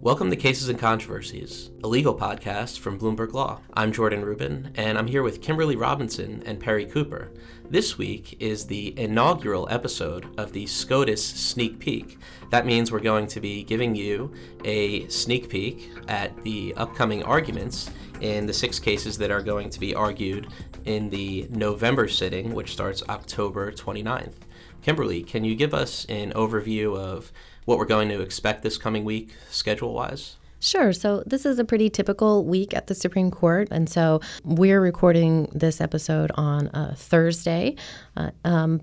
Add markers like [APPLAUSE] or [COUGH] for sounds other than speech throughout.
Welcome to Cases and Controversies, a legal podcast from Bloomberg Law. I'm Jordan Rubin, and I'm here with Kimberly Robinson and Perry Cooper. This week is the inaugural episode of the SCOTUS Sneak Peek. That means we're going to be giving you a sneak peek at the upcoming arguments in the six cases that are going to be argued in the November sitting, which starts October 29th. Kimberly, can you give us an overview of what we're going to expect this coming week, schedule wise? Sure. So, this is a pretty typical week at the Supreme Court. And so, we're recording this episode on Thursday. Uh, um,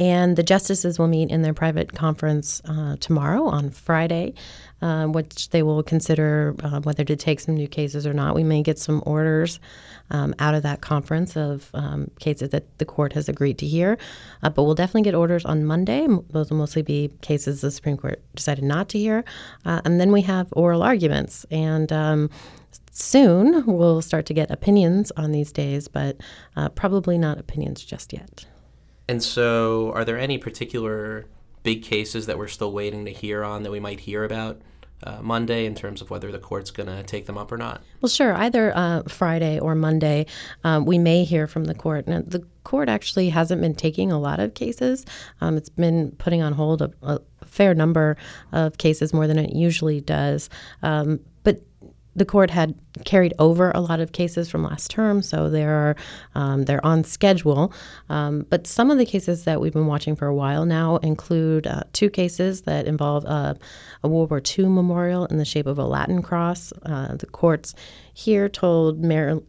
and the justices will meet in their private conference uh, tomorrow on Friday, uh, which they will consider uh, whether to take some new cases or not. We may get some orders um, out of that conference of um, cases that the court has agreed to hear, uh, but we'll definitely get orders on Monday. Those will mostly be cases the Supreme Court decided not to hear. Uh, and then we have oral arguments. And um, soon we'll start to get opinions on these days, but uh, probably not opinions just yet. And so, are there any particular big cases that we're still waiting to hear on that we might hear about uh, Monday in terms of whether the court's going to take them up or not? Well, sure. Either uh, Friday or Monday, um, we may hear from the court. Now, the court actually hasn't been taking a lot of cases. Um, it's been putting on hold a, a, fair number of cases, more than it usually does. Um, but the court had carried over a lot of cases from last term, so they're um, they're on schedule. Um, but some of the cases that we've been watching for a while now include uh, two cases that involve uh, a World War II memorial in the shape of a Latin cross. Uh, the courts here told Maryland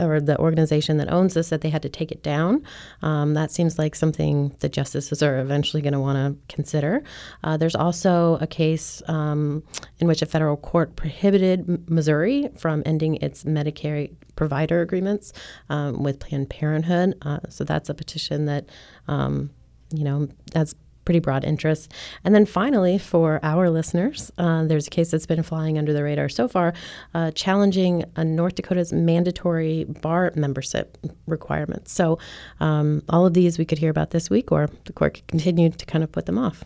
or the organization that owns this that they had to take it down. Um, that seems like something the justices are eventually going to want to consider. Uh, there's also a case um, in which a federal court prohibited Missouri from ending its Medicare provider agreements um, with Planned Parenthood. Uh, so that's a petition that, um, you know, that's pretty broad interest. And then finally, for our listeners, uh, there's a case that's been flying under the radar so far, uh, challenging North Dakota's mandatory bar membership requirements. So um, all of these we could hear about this week, or the court could continue to kind of put them off.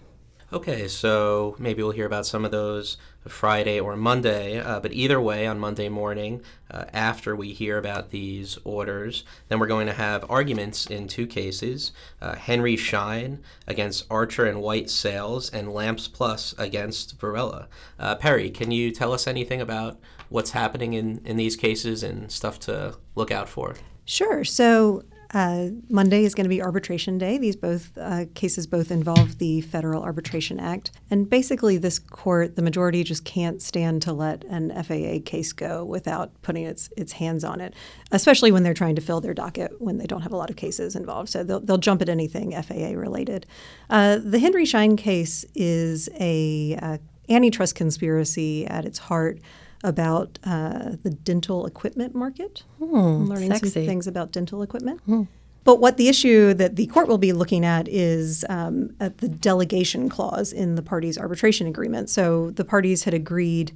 Okay, so maybe we'll hear about some of those Friday or Monday, uh, but either way, on Monday morning, uh, after we hear about these orders, then we're going to have arguments in two cases uh, Henry Schein against Archer and White Sales, and Lamps Plus against Varela. Uh, Perry, can you tell us anything about what's happening in, in these cases and stuff to look out for? Sure. So uh, Monday is going to be arbitration day. These both uh, cases both involve the Federal Arbitration Act, and basically, this court, the majority, just can't stand to let an FAA case go without putting its its hands on it. Especially when they're trying to fill their docket when they don't have a lot of cases involved, so they'll they'll jump at anything FAA related. Uh, the Henry Schein case is a uh, antitrust conspiracy at its heart about uh, the dental equipment market. Hmm, learning sexy. some things about dental equipment. Hmm. But what the issue that the court will be looking at is um, at the delegation clause in the parties' arbitration agreement. So the parties had agreed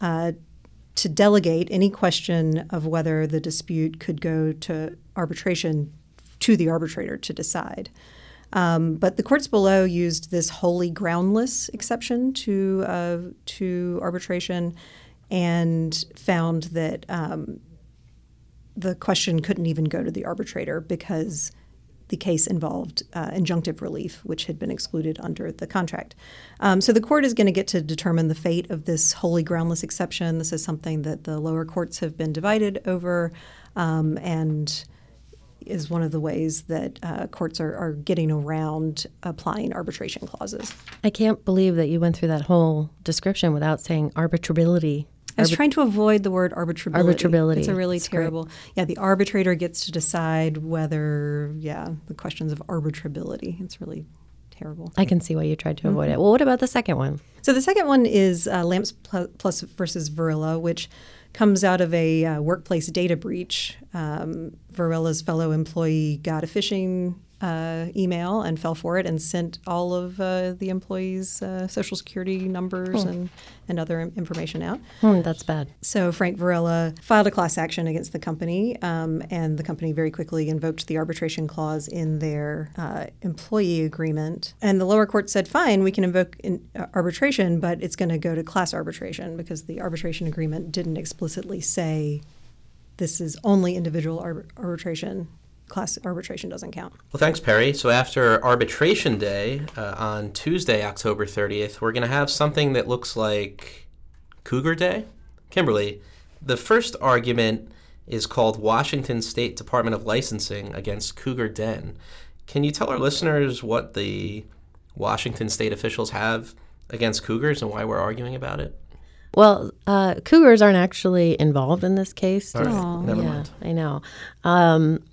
uh, to delegate any question of whether the dispute could go to arbitration to the arbitrator to decide. Um, but the courts below used this wholly groundless exception to uh, to arbitration and found that um, the question couldn't even go to the arbitrator because the case involved uh, injunctive relief, which had been excluded under the contract. Um, so the court is going to get to determine the fate of this wholly groundless exception. This is something that the lower courts have been divided over, um, and is one of the ways that uh, courts are, are getting around applying arbitration clauses. I can't believe that you went through that whole description without saying arbitrability. I was trying to avoid the word arbitrability. Arbitrability. It's a really That's terrible. great. Yeah, the arbitrator gets to decide whether, yeah, the questions of arbitrability. It's really terrible. I can see why you tried to avoid Mm-hmm. it. Well, what about the second one? So the second one is uh, Lamps Pl- Plus versus Varela, which comes out of a uh, workplace data breach. Um, Varela's fellow employee got a phishing uh, email and fell for it and sent all of uh, the employees' uh, social security numbers and, and other information out. Hmm, that's bad. So Frank Varela filed a class action against the company, um, and the company very quickly invoked the arbitration clause in their uh, employee agreement. And the lower court said, "Fine, we can invoke in, uh, arbitration, but it's going to go to class arbitration because the arbitration agreement didn't explicitly say this is only individual arbitration." Class arbitration doesn't count. Well, thanks, Perry. So, after Arbitration Day uh, on Tuesday, October 30th, we're going to have something that looks like Cougar Day. Kimberly, the first argument is called Washington State Department of Licensing against Cougar Den. Can you tell our listeners what the Washington state officials have against cougars and why we're arguing about it? Well, uh, cougars aren't actually involved in this case. All right. Never yeah, mind. I know. Um,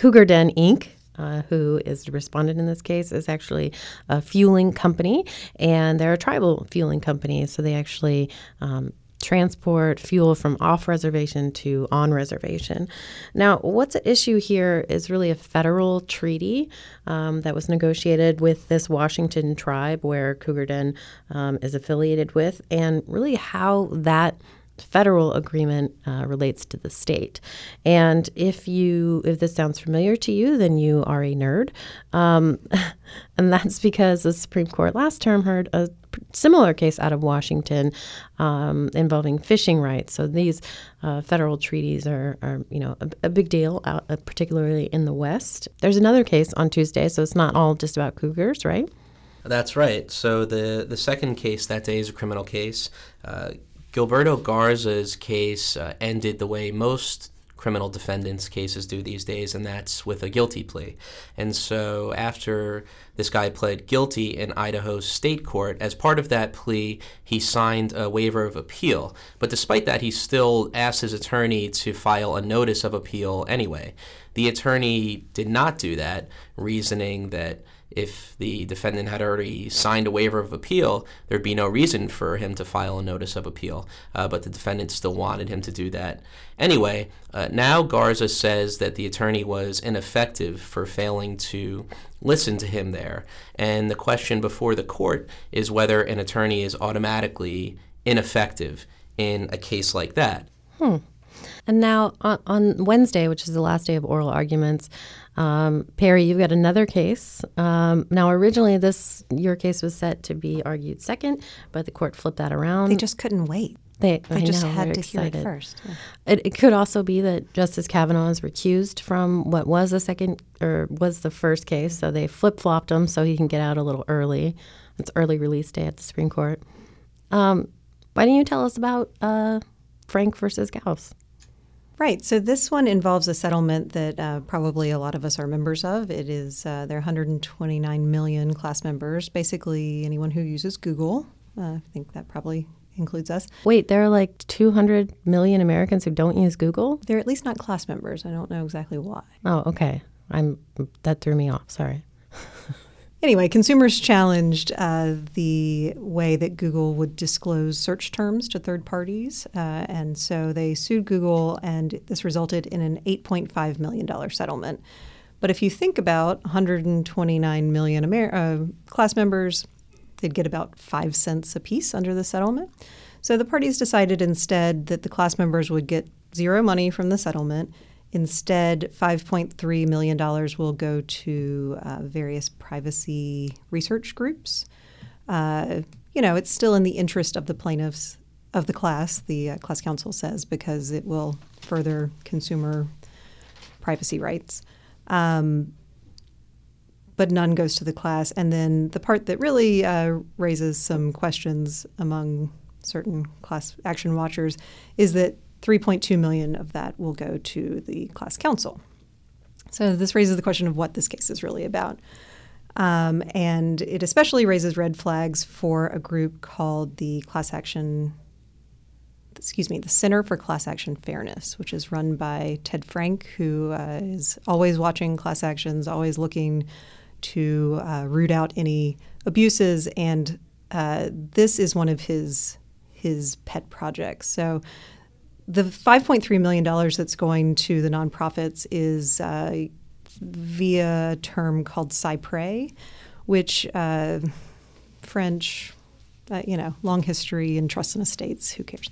Cougar Den Inc. Uh, who is the respondent in this case is actually a fueling company, and they're a tribal fueling company. So they actually um, transport fuel from off reservation to on reservation. Now, what's at issue here is really a federal treaty um, that was negotiated with this Washington tribe where Cougar Den um, is affiliated with, and really how that federal agreement uh, relates to the state. And if you if this sounds familiar to you, then you are a nerd, um, [LAUGHS] and that's because the Supreme Court last term heard a similar case out of Washington um, involving fishing rights. So these uh, federal treaties are, are you know a, a big deal, out, uh, particularly in the West. There's another case on Tuesday, so it's not all just about cougars, right? That's right. So the the second case that day is a criminal case. Uh, Gilberto Garza's case uh, ended the way most criminal defendants' cases do these days, and that's with a guilty plea. And so, after this guy pled guilty in Idaho's state court, as part of that plea, he signed a waiver of appeal. But despite that, he still asked his attorney to file a notice of appeal anyway. The attorney did not do that, reasoning that if the defendant had already signed a waiver of appeal, there'd be no reason for him to file a notice of appeal. Uh, but the defendant still wanted him to do that. Anyway, uh, now Garza says that the attorney was ineffective for failing to listen to him there. And the question before the court is whether an attorney is automatically ineffective in a case like that. Hmm. And now on, on, Wednesday, which is the last day of oral arguments, um, Perry, you've got another case. Um, now, originally, this your case was set to be argued second, but the court flipped that around. They just couldn't wait. They, they I just know, had to excited. hear it first. Yeah. It, it, could also be that Justice Kavanaugh is recused from what was the second or was the first case, so they flip flopped him so he can get out a little early. It's early release day at the Supreme Court. Um, why don't you tell us about uh, Frank versus Gaos? Right. So this one involves a settlement that uh, probably a lot of us are members of. It is uh, there are 129 million class members. Basically, anyone who uses Google. Uh, I think that probably includes us. Wait, there are like 200 million Americans who don't use Google. They're at least not class members. I don't know exactly why. Oh, okay. I'm that threw me off. Sorry. Anyway, consumers challenged uh, the way that Google would disclose search terms to third parties. Uh, and so they sued Google, and this resulted in an $8.5 million settlement. But if you think about 129 million Amer- uh, class members, they'd get about five cents apiece under the settlement. So the parties decided instead that the class members would get zero money from the settlement Instead, $5.3 million will go to uh, various privacy research groups. Uh, you know, it's still in the interest of the plaintiffs of the class, the uh, class counsel says, because it will further consumer privacy rights. Um, but none goes to the class. And then the part that really uh, raises some questions among certain class action watchers is that 3.2 million of that will go to the class counsel. So this raises the question of what this case is really about. Um, and it especially raises red flags for a group called the Class Action, excuse me, the Center for Class Action Fairness, which is run by Ted Frank, who uh, is always watching class actions, always looking to uh, root out any abuses. And uh, this is one of his his pet projects. So the $5.3 million that's going to the nonprofits is uh, via a term called cy pres, which uh, French, uh, you know, long history in trusts and estates. Who cares?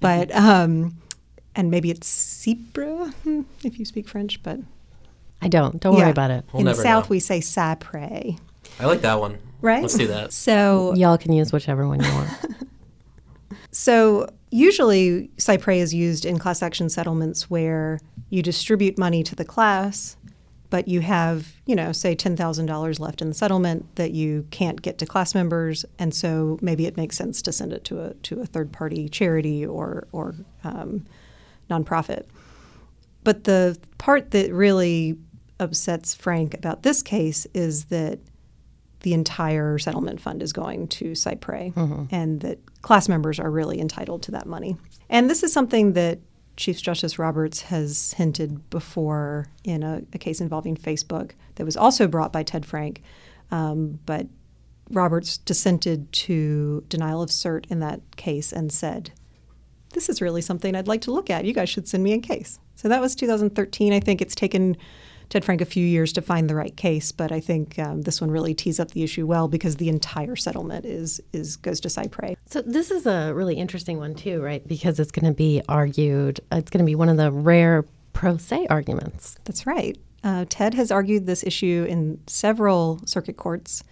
But um, and maybe it's cy pres hmm, if you speak French, but I don't. Don't worry Yeah. about it. We'll in the South know. we say cy pres, I like that one. right? Let's do that. So Y'all can use whichever one you want. [LAUGHS] So usually cy pres is used in class action settlements where you distribute money to the class, but you have, you know, say $10,000 left in the settlement that you can't get to class members, and so maybe it makes sense to send it to a to a third party charity or or um, nonprofit. But the part that really upsets Frank about this case is that the entire settlement fund is going to cy pres and that class members are really entitled to that money. And this is something that Chief Justice Roberts has hinted before in a, a case involving Facebook that was also brought by Ted Frank. Um, but Roberts dissented to denial of cert in that case and said, this is really something I'd like to look at. You guys should send me a case. So that was 2013. I think it's taken Ted Frank a few years to find the right case, but I think um, this one really tees up the issue well because the entire settlement is is goes to cy pres. So this is a really interesting one too, right? Because it's going to be argued. It's going to be one of the rare pro se arguments. That's right. Uh, Ted has argued this issue in several circuit courts,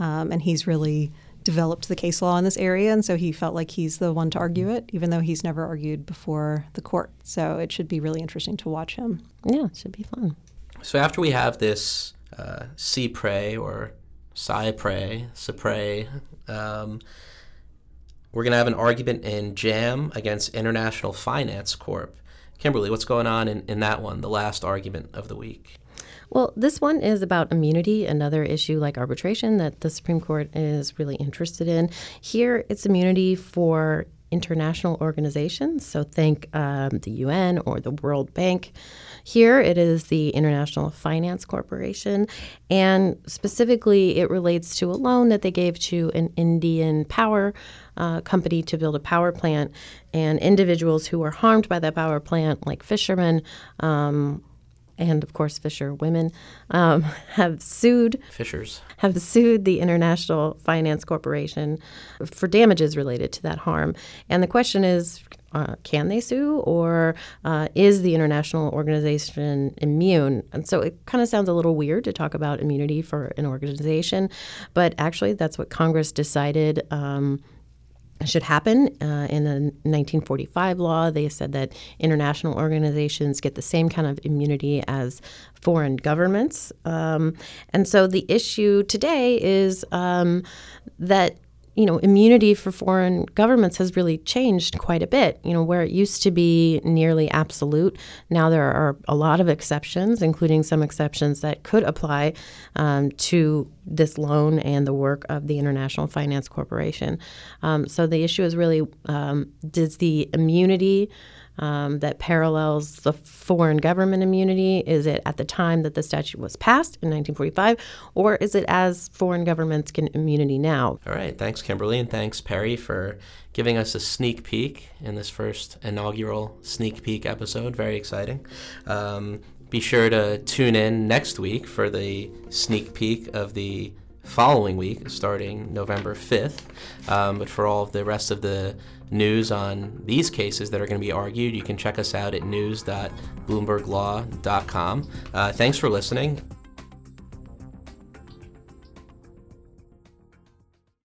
um, and he's really developed the case law in this area, and so he felt like he's the one to argue it, even though he's never argued before the court. So it should be really interesting to watch him. Yeah, it should be fun. So after we have this uh, CPRE or CyPRE, CyPRE, um, we're going to have an argument in JAM against International Finance Corp. Kimberly, what's going on in, in that one, the last argument of the week? Well, this one is about immunity, another issue like arbitration that the Supreme Court is really interested in. Here, it's immunity for international organizations. So think um, the UN or the World Bank. Here, it is the International Finance Corporation. And specifically, it relates to a loan that they gave to an Indian power uh, company to build a power plant. And individuals who were harmed by that power plant, like fishermen, um, and of course fisher women um, [LAUGHS] have sued Fishers. have sued the International Finance Corporation for damages related to that harm. And the question is uh, can they sue or uh, is the international organization immune? And so it kind of sounds a little weird to talk about immunity for an organization, but actually that's what Congress decided. Um, should happen. Uh, in the 1945 law, they said that international organizations get the same kind of immunity as foreign governments. Um, and so the issue today is um, that you know, immunity for foreign governments has really changed quite a bit. You know, where it used to be nearly absolute, now there are a lot of exceptions, including some exceptions that could apply um, to this loan and the work of the International Finance Corporation. Um, so the issue is really um, does the immunity um, that parallels the foreign government immunity? Is it at the time that the statute was passed in 1945, or is it as foreign governments get immunity now? All right. Thanks, Kimberly, and thanks, Perry, for giving us a sneak peek in this first inaugural sneak peek episode. Very exciting. Um, be sure to tune in next week for the sneak peek of the following week, starting November 5th. Um, but for all of the rest of the news on these cases that are going to be argued, you can check us out at news.bloomberglaw.com. Uh, thanks for listening.